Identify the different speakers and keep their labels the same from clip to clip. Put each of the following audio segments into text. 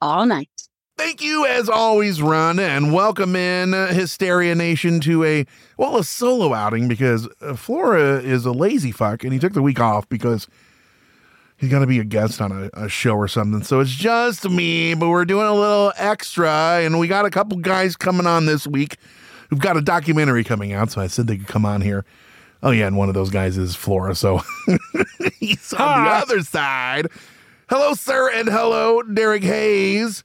Speaker 1: Up all night.
Speaker 2: Thank you, as always, Ron, and welcome in uh, Hysteria Nation to a well a solo outing because uh, Flora is a lazy fuck and he took the week off because he's going to be a guest on a, a show or something. So it's just me, but we're doing a little extra, and we got a couple guys coming on this week who've got a documentary coming out. So I said they could come on here. Oh yeah, and one of those guys is Flora, so he's on the other side. Hello, sir, and hello, Derek Hayes.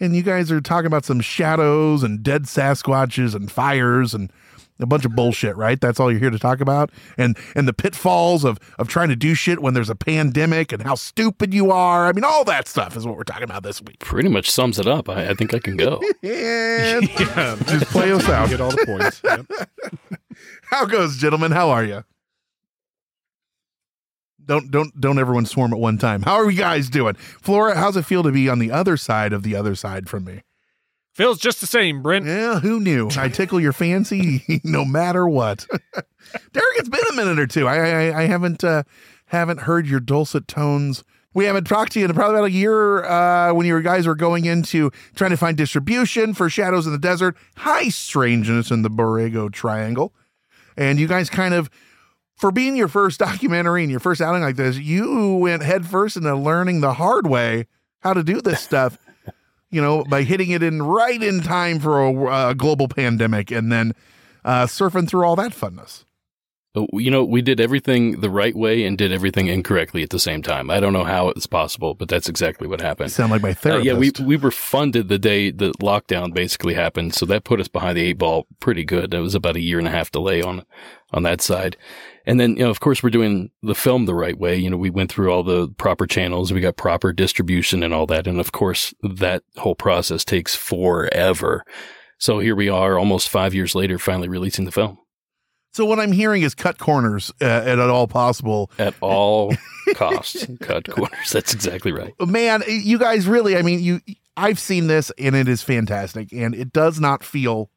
Speaker 2: And you guys are talking about some shadows and dead Sasquatches and fires and a bunch of bullshit, right? That's all you're here to talk about? And and the pitfalls of of trying to do shit when there's a pandemic and how stupid you are. I mean, all that stuff is what we're talking about this week.
Speaker 3: Pretty much sums it up. I, I think I can go.
Speaker 2: And
Speaker 4: Yeah,
Speaker 2: just play us out.
Speaker 4: Get all the points. Yep.
Speaker 2: How goes, gentlemen? How are you? Don't don't don't everyone swarm at one time. How are you guys doing? Flora, how's it feel to be on the other side of the other side from me?
Speaker 4: Feels just the same, Brent.
Speaker 2: Yeah, who knew? I tickle your fancy no matter what. Derek, it's been a minute or two. I I, I haven't uh, haven't heard your dulcet tones. We haven't talked to you in probably about a year uh, when you guys were going into trying to find distribution for Shadows in the Desert, High Strangeness in the Borrego Triangle. And you guys kind of, for being your first documentary and your first outing like this, you went headfirst into learning the hard way how to do this stuff you know, by hitting it in right in time for a, a global pandemic and then uh, surfing through all that funness.
Speaker 3: Uh, You know, we did everything the right way and did everything incorrectly at the same time. I don't know how it's possible, but that's exactly what
Speaker 2: You
Speaker 3: happened.
Speaker 2: sound like my
Speaker 3: Uh,
Speaker 2: therapist.
Speaker 3: yeah, we we were funded the day the lockdown basically happened, so that put us behind the eight ball pretty good. It was about a year and a half delay on on that side, and then you know, of course, we're doing the film the right way. You know, we went through all the proper channels, we got proper distribution and all that, and of course, that whole process takes forever. So here we are, almost five years later, finally releasing the film
Speaker 2: so what I'm hearing is cut corners uh, at all possible.
Speaker 3: at all costs, cut corners. That's exactly right.
Speaker 2: Man, you guys really, I mean, you I've seen this and it is fantastic and it does not feel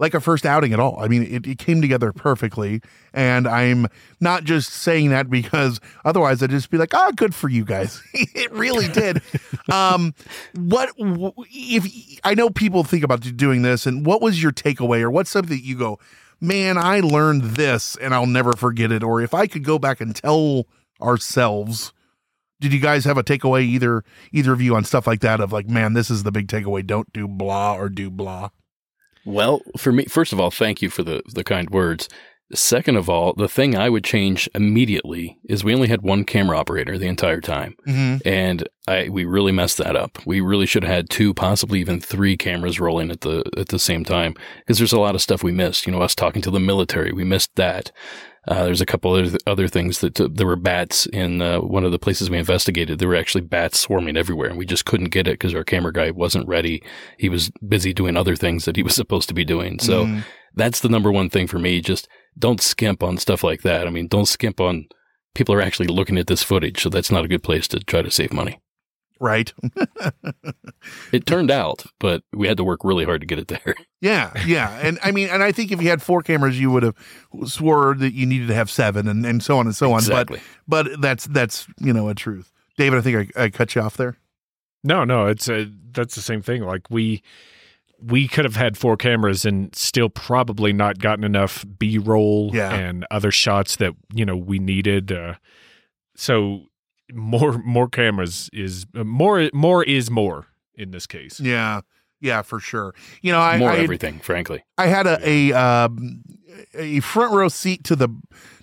Speaker 2: like a first outing at all. I mean, it, it came together perfectly and I'm not just saying that because otherwise I'd just be like, "Ah, good for you guys." it really did. um what if I know people think about doing this and what was your takeaway or what's something that you go, "Man, I learned this and I'll never forget it." Or if I could go back and tell ourselves did you guys have a takeaway either either of you on stuff like that of like man this is the big takeaway don't do blah or do blah
Speaker 3: Well, for me, first of all, thank you for the, the kind words. Second of all, the thing I would change immediately is we only had one camera operator the entire time.
Speaker 2: mm-hmm.
Speaker 3: And I, we really messed that up. We really should have had two, possibly even three cameras rolling at the, at the same time. Cause there's a lot of stuff we missed. You know, us talking to the military, we missed that. Uh, there's a couple of other things that uh, there were bats in uh, one of the places we investigated. There were actually bats swarming everywhere, and we just couldn't get it because our camera guy wasn't ready. He was busy doing other things that he was supposed to be doing. So
Speaker 2: Mm.
Speaker 3: that's the number one thing for me. Just don't skimp on stuff like that. I mean, don't skimp on people are actually looking at this footage. So that's not a good place to try to save money.
Speaker 2: Right
Speaker 3: It turned out, but we had to work really hard to get it there.
Speaker 2: yeah yeah and i mean and i think if you had four cameras you would have swore that you needed to have seven and, and so on and so on
Speaker 3: exactly.
Speaker 2: but but that's that's you know a truth david i think i, I cut you off there
Speaker 4: No, no, it's a, that's the same thing. Like we we could have had four cameras and still probably not gotten enough B roll
Speaker 2: Yeah.
Speaker 4: and other shots that you know we needed. Uh, so more more cameras is uh, more more is more in this case.
Speaker 2: yeah yeah for sure you know i
Speaker 3: More
Speaker 2: I,
Speaker 3: everything, frankly.
Speaker 2: I had a a, um, a front row seat to the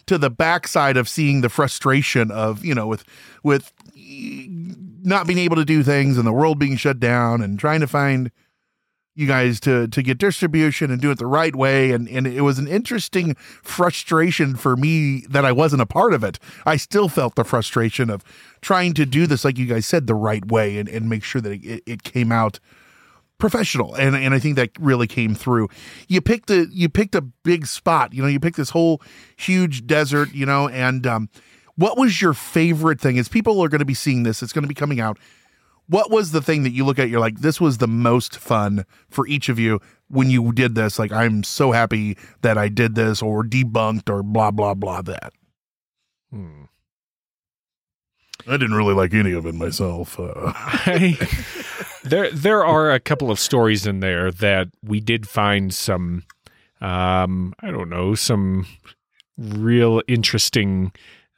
Speaker 2: to the backside of seeing the frustration of you know with with not being able to do things and the world being shut down and trying to find you guys to to get distribution and do it the right way and and it was an interesting frustration for me that I wasn't a part of it. I still felt the frustration of trying to do this like you guys said the right way and and make sure that it, it came out professional and and I think that really came through. You picked a you picked a big spot, you know, you picked this whole huge desert, you know, and um what was your favorite thing? As people are going to be seeing this, it's going to be coming out what was the thing that you look at you're like this was the most fun for each of you when you did this. Like i'm so happy that i did this or debunked or blah blah blah that.
Speaker 4: Hmm.
Speaker 2: i didn't really like any of it myself uh,
Speaker 4: I, there there are a couple of stories in there that we did find some um I don't know some real interesting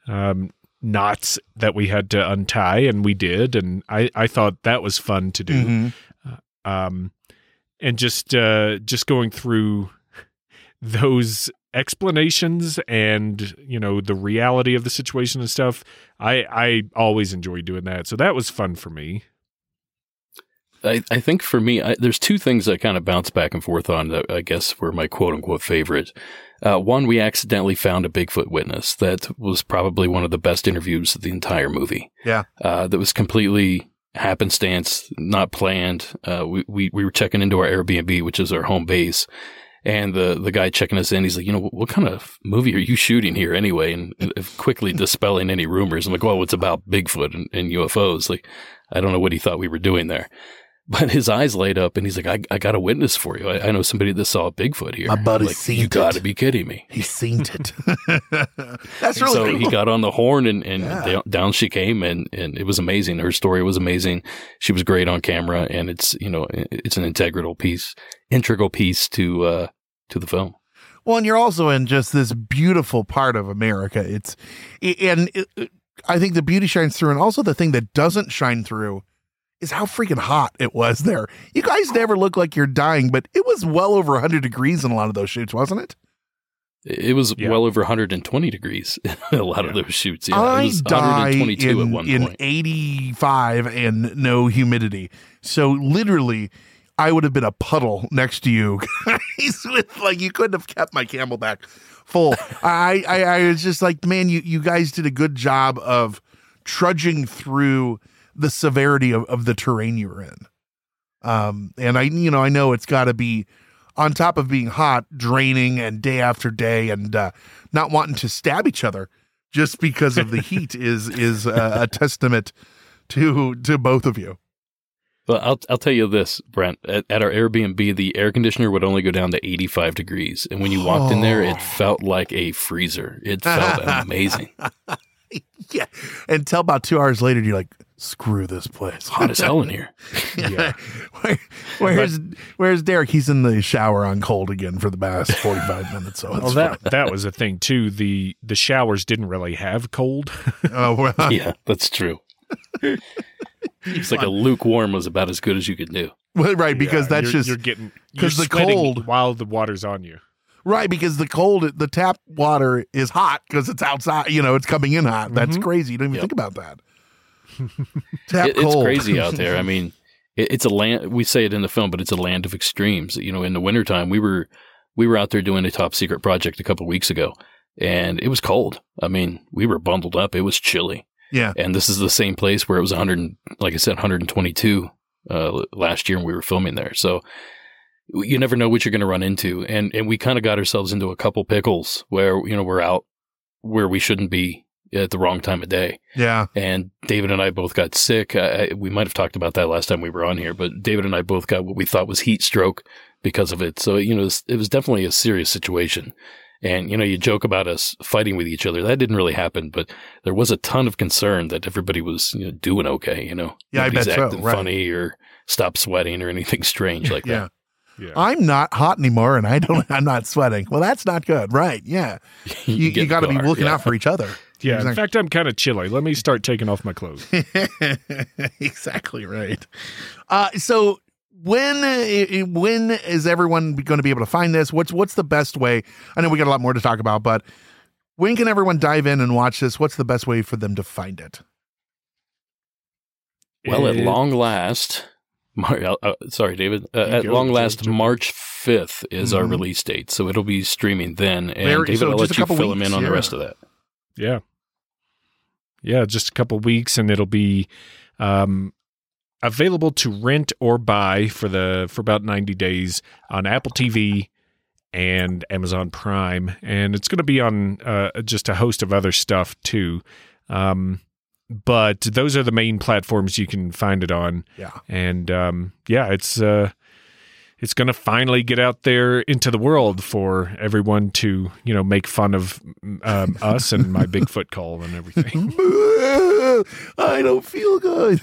Speaker 4: um knots that we had to untie and we did and I I thought that was fun to do.
Speaker 2: Mhm.
Speaker 4: um and just uh just going through those explanations and you know the reality of the situation and stuff i i always enjoy doing that. So that was fun for me
Speaker 3: I, I think for me, I, there's two things I kind of bounce back and forth on that I guess were my quote unquote favorite. Uh, one, we accidentally found a Bigfoot witness that was probably one of the best interviews of the entire movie.
Speaker 2: Yeah.
Speaker 3: Uh, that was completely happenstance, not planned. Uh, we, we, we were checking into our Airbnb, which is our home base. And the, the guy checking us in, he's like, you know, what kind of movie are you shooting here anyway? And quickly dispelling any rumors. I'm like, well, it's about Bigfoot and, and UFOs. Like, I don't know what he thought we were doing there. But his eyes light up and he's like, I, I got a witness for you. I, I know somebody that saw a Bigfoot here.
Speaker 2: My buddy
Speaker 3: like,
Speaker 2: seen
Speaker 3: You
Speaker 2: it."
Speaker 3: got to be kidding me.
Speaker 2: he's seen it that's
Speaker 3: And
Speaker 2: really
Speaker 3: so
Speaker 2: cool.
Speaker 3: he got on the horn and, and
Speaker 2: Yeah.
Speaker 3: down, down she came and, and it was amazing. Her story was amazing. She was great on camera and it's, you know, it's an integral piece, integral piece to, uh, to the film.
Speaker 2: Well, and you're also in just this beautiful part of America. It's and it, I think the beauty shines through, and also the thing that doesn't shine through is how freaking hot it was there. You guys never look like you're dying, but it was well over 100 degrees in a lot of those shoots, wasn't it?
Speaker 3: It was
Speaker 4: Yeah.
Speaker 3: well over 120 degrees in a lot of those shoots. Yeah, it
Speaker 2: I
Speaker 3: was
Speaker 2: die
Speaker 3: 122
Speaker 2: in,
Speaker 3: at one
Speaker 2: in
Speaker 3: point.
Speaker 2: 85 and no humidity. So literally, I would have been a puddle next to you guys with like you couldn't have kept my CamelBak full. I, I I was just like, man, you you guys did a good job of trudging through the severity of, of the terrain you're in. Um, and I you know I know it's got to be on top of being hot, draining, and day after day, and uh, not wanting to stab each other just because of the heat is is uh, a testament to to both of you.
Speaker 3: Well, I'll I'll tell you this, Brent. At, at our Airbnb, the air conditioner would only go down to 85 degrees, and when you walked in there,
Speaker 2: Oh.
Speaker 3: it felt like a freezer. It felt amazing,
Speaker 2: Yeah, until about two hours later, you're like, screw this place.
Speaker 3: hot as hell in here.
Speaker 4: Yeah.
Speaker 2: Where, where's where's Derek? He's in the shower on cold again for the past 45 minutes. So it's
Speaker 4: well that that was a thing too the the showers didn't really have cold
Speaker 2: fine. Oh, well,
Speaker 3: yeah, that's true. It's like a lukewarm was about as good as you could do.
Speaker 2: well, right because
Speaker 4: Yeah,
Speaker 2: that's
Speaker 4: you're,
Speaker 2: just
Speaker 4: you're getting
Speaker 2: 'cause
Speaker 4: you're
Speaker 2: the cold-
Speaker 4: while the water's on you
Speaker 2: right because the cold the tap water is hot because it's outside. You know, it's coming in hot. That's
Speaker 4: Mhm.
Speaker 2: crazy. You don't even
Speaker 3: Yep.
Speaker 2: think about that. tap
Speaker 3: It- it's crazy out there. I mean, it, it's a land. We say it in the film, but it's a land of extremes. You know, in the wintertime, we were we were out there doing a top secret project a couple weeks ago, and it was cold. I mean, we were bundled up. It was chilly.
Speaker 2: Yeah.
Speaker 3: And this is the same place where it was 100, like I said, 122 uh, last year, and we were filming there. So you never know what you're going to run into, and and we kind of got ourselves into a couple pickles where you know we're out where we shouldn't be at the wrong time of day
Speaker 2: Yeah.
Speaker 3: and David and I both got sick. I, I- we might have talked about that last time we were on here, but David and I both got what we thought was heat stroke because of it. So you know, it was, it was definitely a serious situation. And you know, you joke about us fighting with each other. That didn't really happen, but there was a ton of concern that everybody was you know, doing okay. You know,
Speaker 2: Yeah, I
Speaker 3: Nobody's
Speaker 2: bet so,
Speaker 3: acting
Speaker 2: right.
Speaker 3: funny or stop sweating or anything strange like
Speaker 2: Yeah.
Speaker 3: that.
Speaker 4: Yeah
Speaker 2: I'm not hot anymore and I don't I'm not sweating. Well, that's not good. Right. Yeah. You, you
Speaker 3: get
Speaker 2: got to be looking
Speaker 3: yeah.
Speaker 2: out for each other.
Speaker 4: yeah in fact i'm kind of chilly let me start taking off my clothes
Speaker 2: exactly right. Uh, so when uh, when is everyone going to be able to find this? What's what's the best way? I know we got a lot more to talk about, but when can everyone dive in and watch this? What's the best way for them to find it?
Speaker 3: Well, at long last, Mar- uh, uh, sorry, David. Uh, at long last. March 5th is our
Speaker 2: Mhm.
Speaker 3: release date. So it'll be streaming then. And David,
Speaker 2: so
Speaker 3: I'll let you fill him in on
Speaker 2: yeah.
Speaker 3: the rest of that.
Speaker 4: Yeah. Yeah, just a couple weeks and it'll be um, available to rent or buy for the for about 90 days on Apple TV and Amazon Prime and it's going to be on uh, just a host of other stuff too. Um, but those are the main platforms you can find it on
Speaker 2: Yeah.
Speaker 4: and um, yeah, it's uh, it's going to finally get out there into the world for everyone to you know make fun of um, us and my Bigfoot call and everything.
Speaker 2: I don't feel good.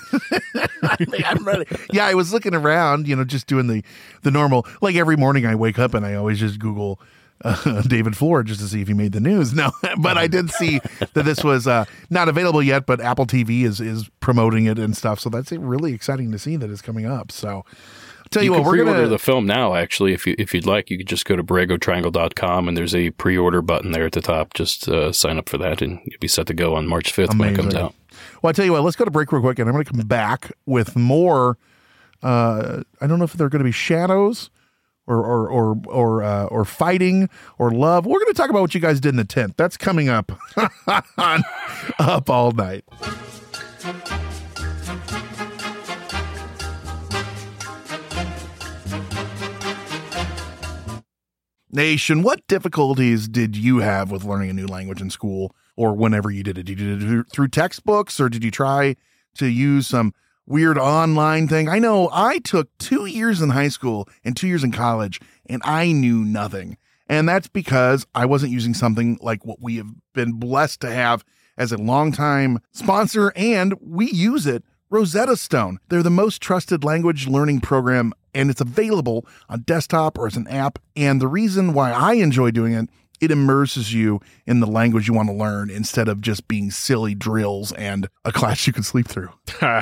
Speaker 2: I'm ready. Yeah, I was looking around, you know, just doing the the normal. Like every morning, I wake up and I always just Google uh, David Flora just to see if he made the news. No, but I did see that this was uh, not available yet, but Apple TV is is promoting it and stuff. So that's really exciting to see that it's coming up. So. I'll Tell you,
Speaker 3: You,
Speaker 2: what,
Speaker 3: can
Speaker 2: we're gonna
Speaker 3: the film now. Actually, if you if you'd like, you could just go to BorregoTriangle.com and there's a pre-order button there at the top. Just uh, sign up for that, and you'll be set to go on March 5th when it comes out.
Speaker 2: Well, I tell you what, let's go to break real quick, and I'm going to come back with more. Uh, I don't know if they're going to be shadows, or or or or uh, or fighting or love. We're going to talk about what you guys did in the tent. That's coming up on up all night. Nation, what difficulties did you have with learning a new language in school or whenever you did it? Did you do it through textbooks or did you try to use some weird online thing? I know I took two years in high school and two years in college and I knew nothing. And that's because I wasn't using something like what we have been blessed to have as a longtime sponsor, and we use it Rosetta Stone. They're the most trusted language learning program, and it's available on desktop or as an app. And the reason why I enjoy doing it, it immerses you in the language you want to learn instead of just being silly drills and a class you can sleep through.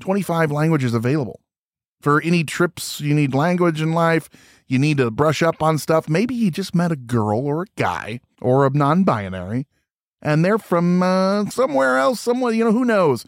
Speaker 2: 25 languages available. For any trips you need language in life, you need to brush up on stuff. Maybe you just met a girl or a guy or a non binary and they're from uh, somewhere else, somewhere, you know, who knows?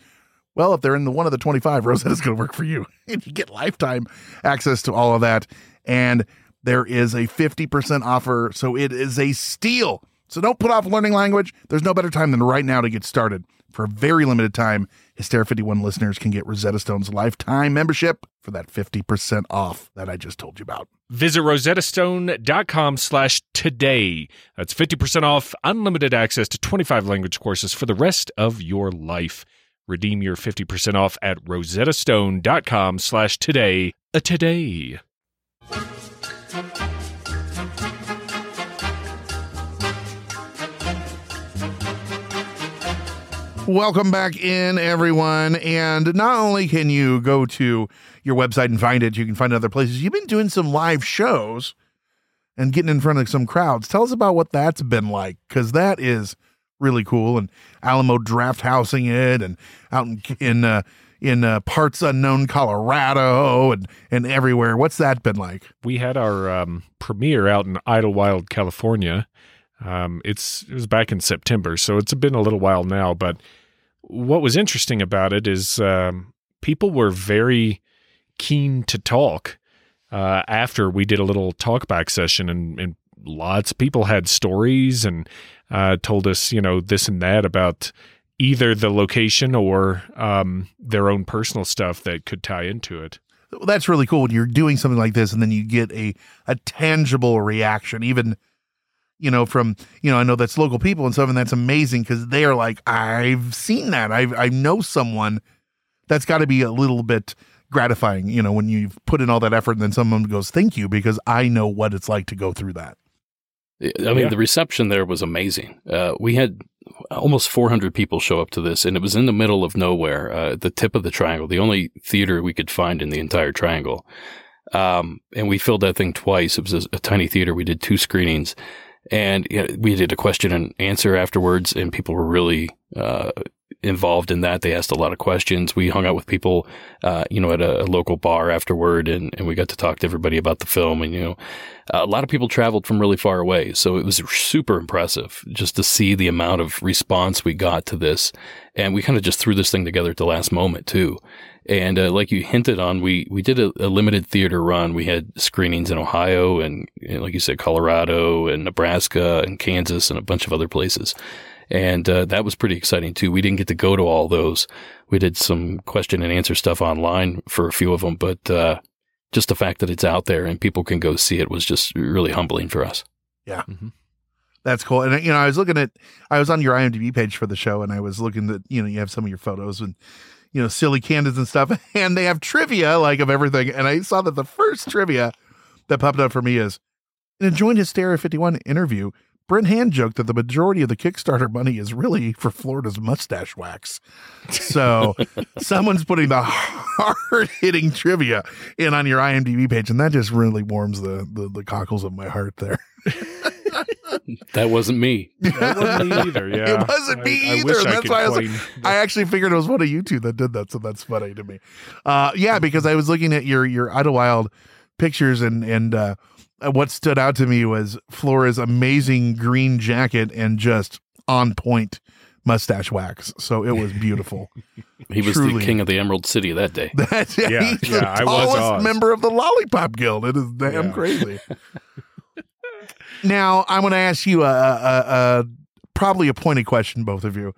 Speaker 2: Well, if they're in the one of the 25, Rosetta's going to work for you. And you get lifetime access to all of that. And there is a 50% offer. So it is a steal. So don't put off learning language. There's no better time than right now to get started. For a very limited time, Hysteria 51 listeners can get Rosetta Stone's lifetime membership for that 50% off that I just told you about.
Speaker 4: Visit rosettastone.com slash today. That's 50% off unlimited access to 25 language courses for the rest of your life. Redeem your 50% off at rosettastone.com slash today. A today.
Speaker 2: Welcome back in, everyone. And not only can you go to your website and find it, you can find it other places. You've been doing some live shows and getting in front of some crowds. Tell us about what that's been like, because that is really cool. And Alamo draft housing it, and out in in uh, in uh, parts unknown Colorado, and and everywhere. What's that been like?
Speaker 4: we had our um, premiere out in Idlewild, California. Um, it's it was back in September, so it's been a little while now. But what was interesting about it is um, people were very keen to talk uh, after we did a little talkback session, and, and lots of people had stories and uh, told us, you know, this and that about either the location or um, their own personal stuff that could tie into it.
Speaker 2: Well, that's really cool when you're doing something like this and then you get a a tangible reaction even you know from you know i know that's local people and stuff and that's amazing because they're like i've seen that i i know someone that's got to be a little bit gratifying you know when you've put in all that effort and then someone goes thank you because i know what it's like to go through that
Speaker 3: I mean,
Speaker 4: Yeah.
Speaker 3: the reception there was amazing. Uh, we had almost 400 people show up to this, and it was in the middle of nowhere, uh, the tip of the triangle, the only theater we could find in the entire triangle. Um, and we filled that thing twice. It was a, a tiny theater. We did two screenings, and you know, we did a question and answer afterwards, and people were really uh, involved in that. They asked a lot of questions. We hung out with people, uh, you know, at a, a, local bar afterward, and, and we got to talk to everybody about the film. And you know, a lot of people traveled from really far away, so it was super impressive just to see the amount of response we got to this. And we kind of just threw this thing together at the last moment too. And uh, like you hinted on, we we did a, a, limited theater run. We had screenings in Ohio and, and, like you said, Colorado and Nebraska and Kansas and a bunch of other places. And uh, that was pretty exciting too. We didn't get to go to all those. We did some question and answer stuff online for a few of them, but uh, just the fact that it's out there and people can go see it was just really humbling for us.
Speaker 2: Yeah. Mm-hmm. That's cool. And you know, I was looking at I was on your IMDb page for the show and I was looking at, you know, you have some of your photos and you know, silly candids and stuff and they have trivia like of everything and I saw that the first trivia that popped up for me is in a joint Hysteria 51 interview, Brent Hand joked that the majority of the Kickstarter money is really for Flora's mustache wax. So someone's putting the hard hitting trivia in on your IMDb page, and that just really warms the, the, the cockles of my heart there.
Speaker 3: that wasn't me.
Speaker 4: That wasn't me either. Yeah,
Speaker 2: it wasn't me
Speaker 4: I,
Speaker 2: either.
Speaker 4: I
Speaker 2: that's why I was like, I actually figured it was one of you two that did that. So that's funny to me. Uh, yeah, because I was looking at your your Idlewild pictures and and uh, what stood out to me was Flora's amazing green jacket and just on point mustache wax. So it was beautiful.
Speaker 3: he was Truly. the king of the Emerald City that day.
Speaker 2: That's, yeah, yeah, he's yeah, the tallest member of the Lollipop Guild. It is damn yeah. crazy. Now I'm going to ask you a, a, a probably a pointed question, both of you.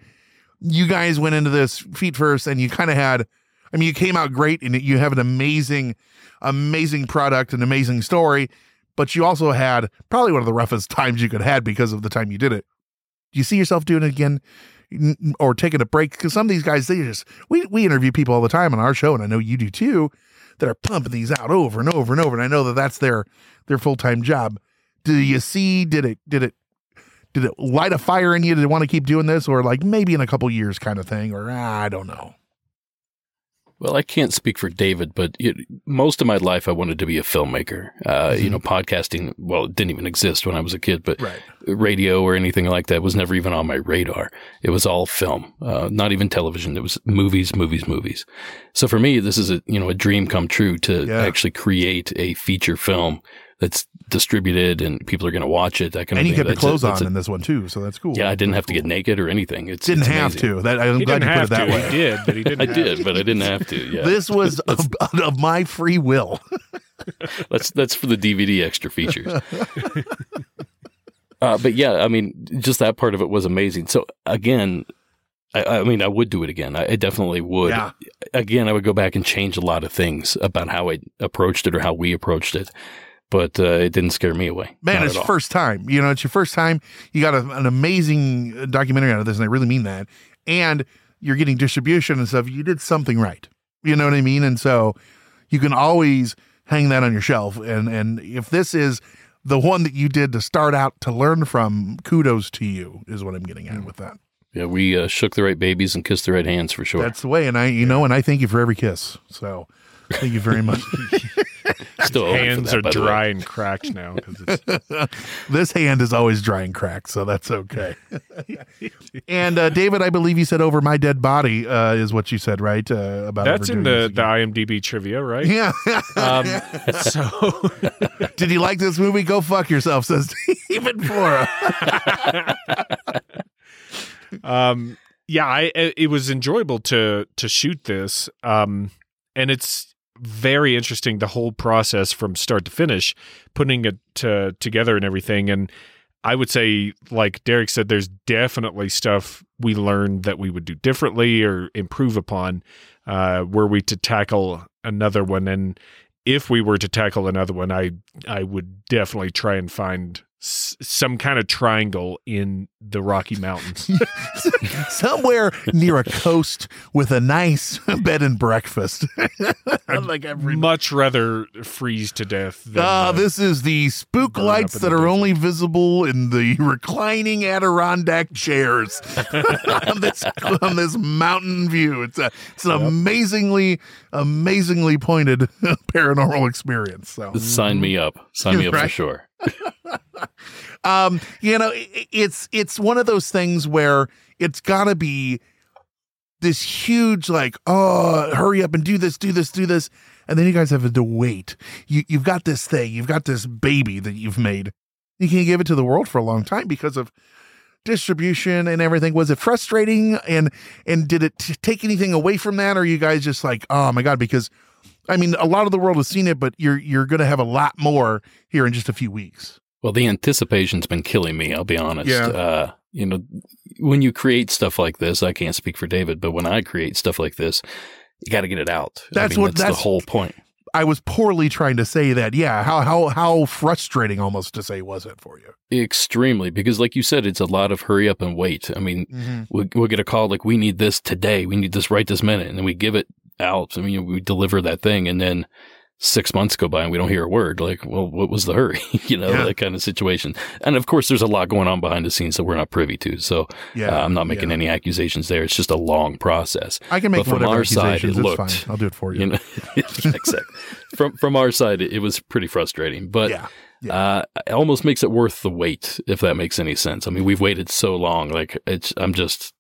Speaker 2: You guys went into this feet first, and you kind of had. I mean, you came out great, and you have an amazing, amazing product, an amazing story but you also had probably one of the roughest times you could have had because of the time you did it. Do you see yourself doing it again or taking a break? Because some of these guys, they just, we, we interview people all the time on our show, and I know you do too, that are pumping these out over and over and over. And I know that that's their, their full time job. Do you see, did it, did it, did it light a fire in you to want to keep doing this or like maybe in a couple years kind of thing? Or ah, I don't know.
Speaker 3: Well, I can't speak for David, but it, most of my life I wanted to be a filmmaker. Uh, mm-hmm. You know, podcasting, well, it didn't even exist when I was a kid, but right. radio or anything like that was never even on my radar. It was all film, uh, not even television. It was movies, movies, movies. So for me, this is a, you know, a dream come true to yeah. actually create a feature film that's distributed and people are going to watch it. That kind
Speaker 2: and
Speaker 3: of
Speaker 2: you kept the clothes on a, in this one too, so that's cool.
Speaker 3: Yeah, I didn't have to get naked or anything. It's
Speaker 2: didn't
Speaker 3: it's
Speaker 2: have to. That I'm he glad you put it that
Speaker 4: to.
Speaker 2: way.
Speaker 4: He did, but he didn't.
Speaker 3: I did, to. but I didn't have to. Yeah,
Speaker 2: this was of, of my free will.
Speaker 3: that's that's for the DVD extra features. uh, but yeah, I mean, just that part of it was amazing. So again, I, I, mean, I would do it again. I, I, definitely would.
Speaker 2: Yeah.
Speaker 3: Again, I would go back and change a lot of things about how I approached it or how we approached it but uh, it didn't scare me away.
Speaker 2: Man, it's your first time. You know, it's your first time. You got a, an amazing documentary out of this, and I really mean that. And you're getting distribution and stuff. You did something right. You know what I mean? And so you can always hang that on your shelf. And and if this is the one that you did to start out to learn from, kudos to you. Is what I'm getting at with that.
Speaker 3: Yeah, we uh, shook the right babies and kissed the right hands for sure.
Speaker 2: That's the way, and I, you know, and I thank you for every kiss. So Thank you very much.
Speaker 4: Still hands that, are dry and cracked now.
Speaker 2: this hand is always dry and cracked, so that's okay. and uh, David, I believe you said "over my dead body" uh, is what you said, right? Uh,
Speaker 4: about that's in the, the IMDb trivia, right?
Speaker 2: Yeah. Um,
Speaker 4: so,
Speaker 2: did you like this movie? Go fuck yourself, says David Flora.
Speaker 4: um, yeah, I, it was enjoyable to to shoot this. Um, and it's very interesting the whole process from start to finish, putting it to, together and everything. And I would say, like Derek said, there's definitely stuff we learned that we would do differently or improve upon uh, were we to tackle another one. And if we were to tackle another one, I I would definitely try and find s- some kind of triangle in the Rocky Mountains.
Speaker 2: somewhere near a coast with a nice bed and breakfast. like every
Speaker 4: Much rather freeze to death. Than,
Speaker 2: Ah,
Speaker 4: uh,
Speaker 2: this is the spook
Speaker 4: burn
Speaker 2: lights
Speaker 4: in
Speaker 2: that
Speaker 4: the
Speaker 2: are only visible in the reclining Adirondack chairs on this on this mountain view. It's a it's an amazingly amazingly pointed paranormal experience. So
Speaker 3: Sign me up. Sign me up for
Speaker 2: Right.
Speaker 3: sure.
Speaker 2: um you know i- it's it's one of those things where it's got to be this huge like oh hurry up and do this do this do this and then you guys have to wait. You you've got this thing you've got this baby that you've made. You can't give it to the world for a long time because of distribution and everything. Was it frustrating? And and did it t- take anything away from that? Or you guys just like oh my god because i mean a lot of the world has seen it but you're you're gonna have a lot more here in just a few weeks
Speaker 3: Well, the anticipation's been killing me. I'll be honest.
Speaker 2: Yeah.
Speaker 3: Uh, you know, when you create stuff like this, I can't speak for David, but when I create stuff like this, you got to get it out. I
Speaker 2: That's
Speaker 3: mean,
Speaker 2: what-
Speaker 3: that's,
Speaker 2: that's-
Speaker 3: the whole point.
Speaker 2: I was poorly trying to say that. Yeah, how how how frustrating almost to say was it for you?
Speaker 3: Extremely, because like you said, it's a lot of hurry up and wait. I mean,
Speaker 2: Mm-hmm.
Speaker 3: we'll, we'll get a call like, we need this today. We need this right this minute. And then we give it out. I mean, we deliver that thing and then six months go by and we don't hear a word. Like, well, what was the hurry? you know,
Speaker 2: Yeah.
Speaker 3: that kind of situation. And of course, there's a lot going on behind the scenes that we're not privy to. So
Speaker 2: Yeah,
Speaker 3: uh, I'm not making
Speaker 2: yeah.
Speaker 3: any accusations there. It's just a long process.
Speaker 2: I can make
Speaker 3: But from
Speaker 2: whatever
Speaker 3: our side,
Speaker 2: accusations.
Speaker 3: it
Speaker 2: it's
Speaker 3: looked,
Speaker 2: fine. I'll do it for you.
Speaker 3: You know, exactly. From from our side, it, it was pretty frustrating, but
Speaker 2: yeah, yeah.
Speaker 3: uh, it almost makes it worth the wait, if that makes any sense. I mean, we've waited so long. Like it's, I'm just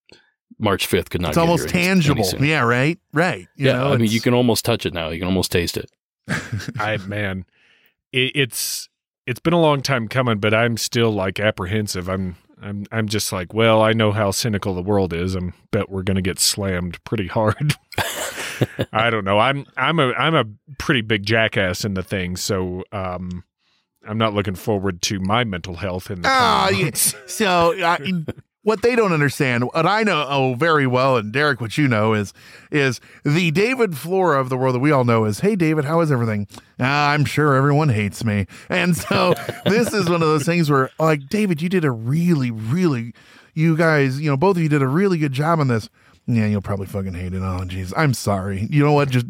Speaker 3: March 5th could not.
Speaker 2: it's
Speaker 3: get
Speaker 2: almost
Speaker 3: here any- any
Speaker 2: tangible. Yeah, right, right. You
Speaker 3: yeah,
Speaker 2: know,
Speaker 3: I mean, you can almost touch it now. You can almost taste it.
Speaker 4: I man, it, it's it's been a long time coming, but I'm still like apprehensive. I'm I'm I'm just like, well, I know how cynical the world is. I'm bet we're gonna get slammed pretty hard. I don't know. I'm I'm a I'm a pretty big jackass in the thing, so um, I'm not looking forward to my mental health in the
Speaker 2: Ah,
Speaker 4: coming
Speaker 2: yeah. So I, what they don't understand, what I know oh very well, and Derek, what you know is is the David Flora of the world that we all know is, hey David, how is everything? Ah, I'm sure everyone hates me, and so this is one of those things where, like, David, you did a really, really, you guys, you know, both of you did a really good job on this. Yeah, you'll probably fucking hate it. Oh, jeez, I'm sorry. You know what? Just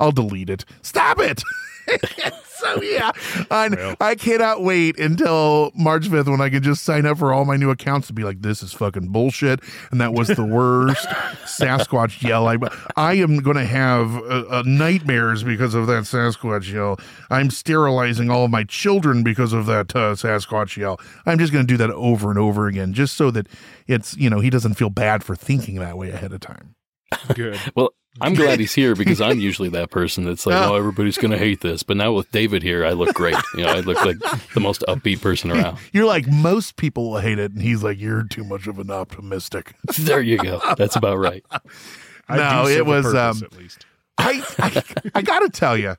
Speaker 2: I'll delete it. Stop it. so yeah, I,
Speaker 4: Well.
Speaker 2: I cannot wait until March 5th when I can just sign up for all my new accounts to be like, this is fucking bullshit. And that was the worst Sasquatch yell. I, I am going to have uh, uh, nightmares because of that Sasquatch yell. I'm sterilizing all of my children because of that uh, Sasquatch yell. I'm just going to do that over and over again just so that it's, you know, he doesn't feel bad for thinking that way ahead of time.
Speaker 4: Good.
Speaker 3: Well, I'm glad he's here because I'm usually that person that's like, oh, everybody's going to hate this. But now with David here, I look great. You know, I look like the most upbeat person around.
Speaker 2: You're like, most people will hate it. And he's like, you're too much of an optimistic.
Speaker 3: There you go. That's about right.
Speaker 4: I
Speaker 2: No, it was,
Speaker 4: purpose,
Speaker 2: um,
Speaker 4: at least.
Speaker 2: I, I, I got to tell you,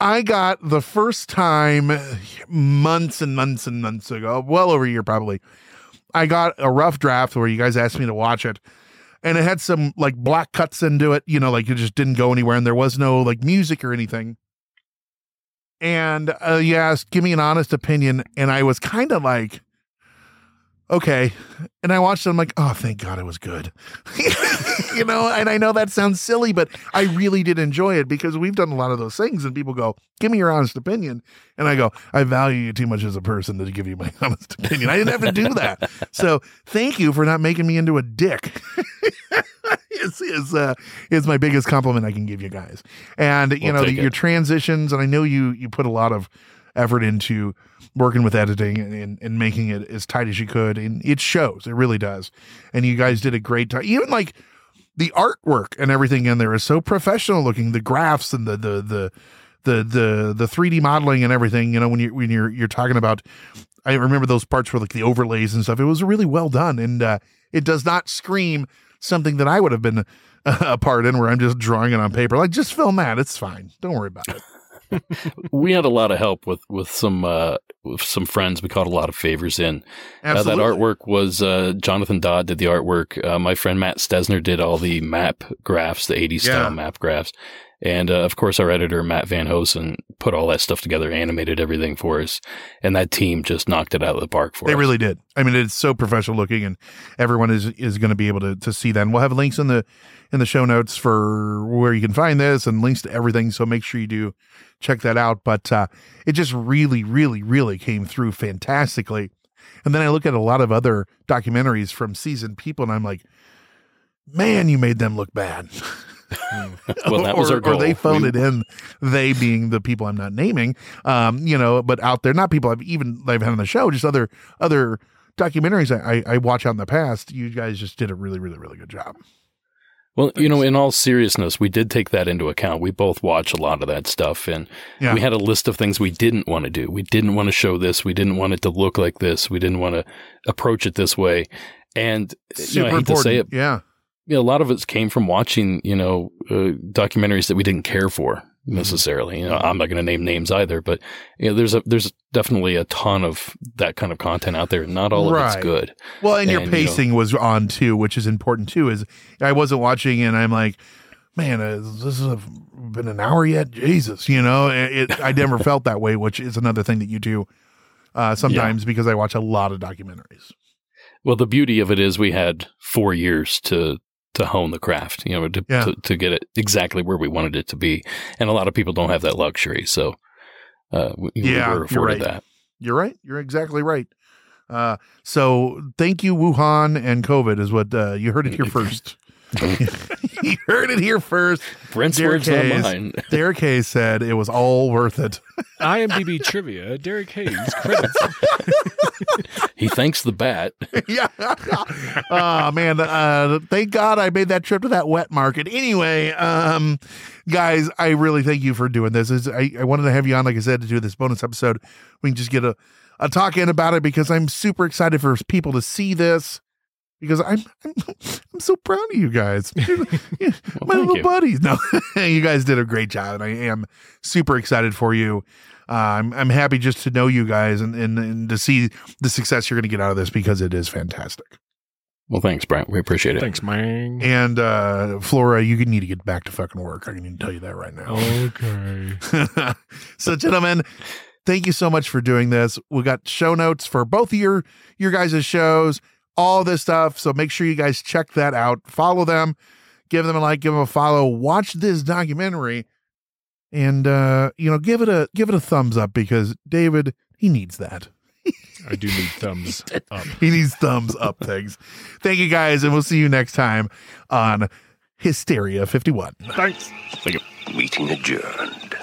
Speaker 2: I got the first time months and months and months ago, well over a year probably. I got a rough draft where you guys asked me to watch it, and it had some like black cuts into it, you know, like it just didn't go anywhere, and there was no like music or anything. And uh, you asked, give me an honest opinion, and I was kind of like, okay. And I watched it, I'm like, oh, thank God it was good. you know, and I know that sounds silly, but I really did enjoy it because we've done a lot of those things, and people go, give me your honest opinion. And I go, I value you too much as a person to give you my honest opinion. I didn't have to do that. So thank you for not making me into a dick. is is uh is my biggest compliment I can give you guys. And you
Speaker 3: We'll
Speaker 2: know, the, your transitions, and I know you you put a lot of effort into working with editing and, and, and making it as tight as you could. And it shows, it really does. And you guys did a great time. Even like the artwork and everything in there is so professional looking. The graphs and the the the the the the 3D modeling and everything, you know, when you when you're you're talking about I remember those parts were like the overlays and stuff. It was really well done. And uh it does not scream something that I would have been a part in where I'm just drawing it on paper. Like just film that. It's fine. Don't worry about it.
Speaker 3: We had a lot of help with with some uh, with some friends. We caught a lot of favors in. Uh, that artwork was uh, Jonathan Dodd did the artwork. Uh, my friend Matt Stesner did all the map graphs, the 80s
Speaker 2: Yeah.
Speaker 3: style map graphs. And uh, of course, our editor Matt Van Hosen put all that stuff together, animated everything for us, and that team just knocked it out of the park for
Speaker 2: They
Speaker 3: us.
Speaker 2: They really did. I mean, it's so professional looking, and everyone is is going to be able to to see that. And we'll have links in the in the show notes for where you can find this and links to everything. So make sure you do check that out. But uh, it just really, really, really came through fantastically. And then I look at a lot of other documentaries from seasoned people, and I'm like, man, you made them look bad.
Speaker 3: Well, that was
Speaker 2: or,
Speaker 3: our goal.
Speaker 2: Or they phoned
Speaker 3: We-
Speaker 2: it in. They being the people I'm not naming, um, you know, but out there, not people I've even I've had on the show, just other other documentaries I, I, I watch out in the past. You guys just did a really, really, really good job.
Speaker 3: Well, you know, in all seriousness, we did take that into account. We both watch a lot of that stuff, and
Speaker 2: Yeah.
Speaker 3: we had a list of things we didn't want to do. We didn't want to show this. We didn't want it to look like this. We didn't want to approach it this way. And you know, I hate
Speaker 2: important.
Speaker 3: to say it,
Speaker 2: Yeah.
Speaker 3: You know, a lot of it came from watching, you know, uh, documentaries that we didn't care for
Speaker 2: Mm-hmm.
Speaker 3: necessarily. You know, I'm not going to name names either, but you know, there's a there's definitely a ton of that kind of content out there. Not all of it's good.
Speaker 2: Well, and your
Speaker 3: And, you know-
Speaker 2: pacing was on too, which is important too. Is I wasn't watching and I'm like, man, uh, this has been an hour yet. Jesus, you know, it, it, I never felt that way, which is another thing that you do uh, sometimes because I watch a lot of documentaries.
Speaker 3: Well, the beauty of it is we had four years to to hone the craft, you know, to,
Speaker 2: Yeah.
Speaker 3: to to get it exactly where we wanted it to be, and a lot of people don't have that luxury, so uh, we, we
Speaker 2: Yeah,
Speaker 3: were
Speaker 2: you're
Speaker 3: afforded
Speaker 2: right.
Speaker 3: that.
Speaker 2: You're right. You're exactly right. Uh, so thank you, Wuhan and COVID is what uh, you heard it here first. You heard it here first.
Speaker 3: Brent's
Speaker 2: Derek
Speaker 3: words, not
Speaker 2: Hayes.
Speaker 3: mine.
Speaker 2: Derek Hayes said it was all worth it.
Speaker 4: IMDb trivia. Derek Hayes credits.
Speaker 3: he thanks the bat.
Speaker 2: yeah. oh man. Uh, thank God I made that trip to that wet market. Anyway, um, guys, I really thank you for doing this. It's- I, I wanted to have you on, like I said, to do this bonus episode. We can just get a, a talk in about it because I'm super excited for people to see this. Because I'm, I'm I'm so proud of you guys, You're- you're
Speaker 3: Well,
Speaker 2: my little
Speaker 3: you.
Speaker 2: buddies. No, you guys did a great job, and I am super excited for you. Uh, I'm I'm happy just to know you guys and, and and to see the success you're going to get out of this because it is fantastic.
Speaker 3: Well, thanks, Brent. We appreciate it.
Speaker 4: Thanks, man.
Speaker 2: And uh, Flora, you need to get back to fucking work. I can tell you that right now.
Speaker 4: Okay.
Speaker 2: so, gentlemen, thank you so much for doing this. We got show notes for both of your your guys' shows, all this stuff. So make sure you guys check that out. Follow them, give them a like, give them a follow. Watch this documentary, and uh, you know, give it a give it a thumbs up because David he needs that.
Speaker 4: I do need thumbs up.
Speaker 2: He needs thumbs up things. Thank you guys, and we'll see you next time on Hysteria 51.
Speaker 4: Thanks.
Speaker 5: Meeting adjourned.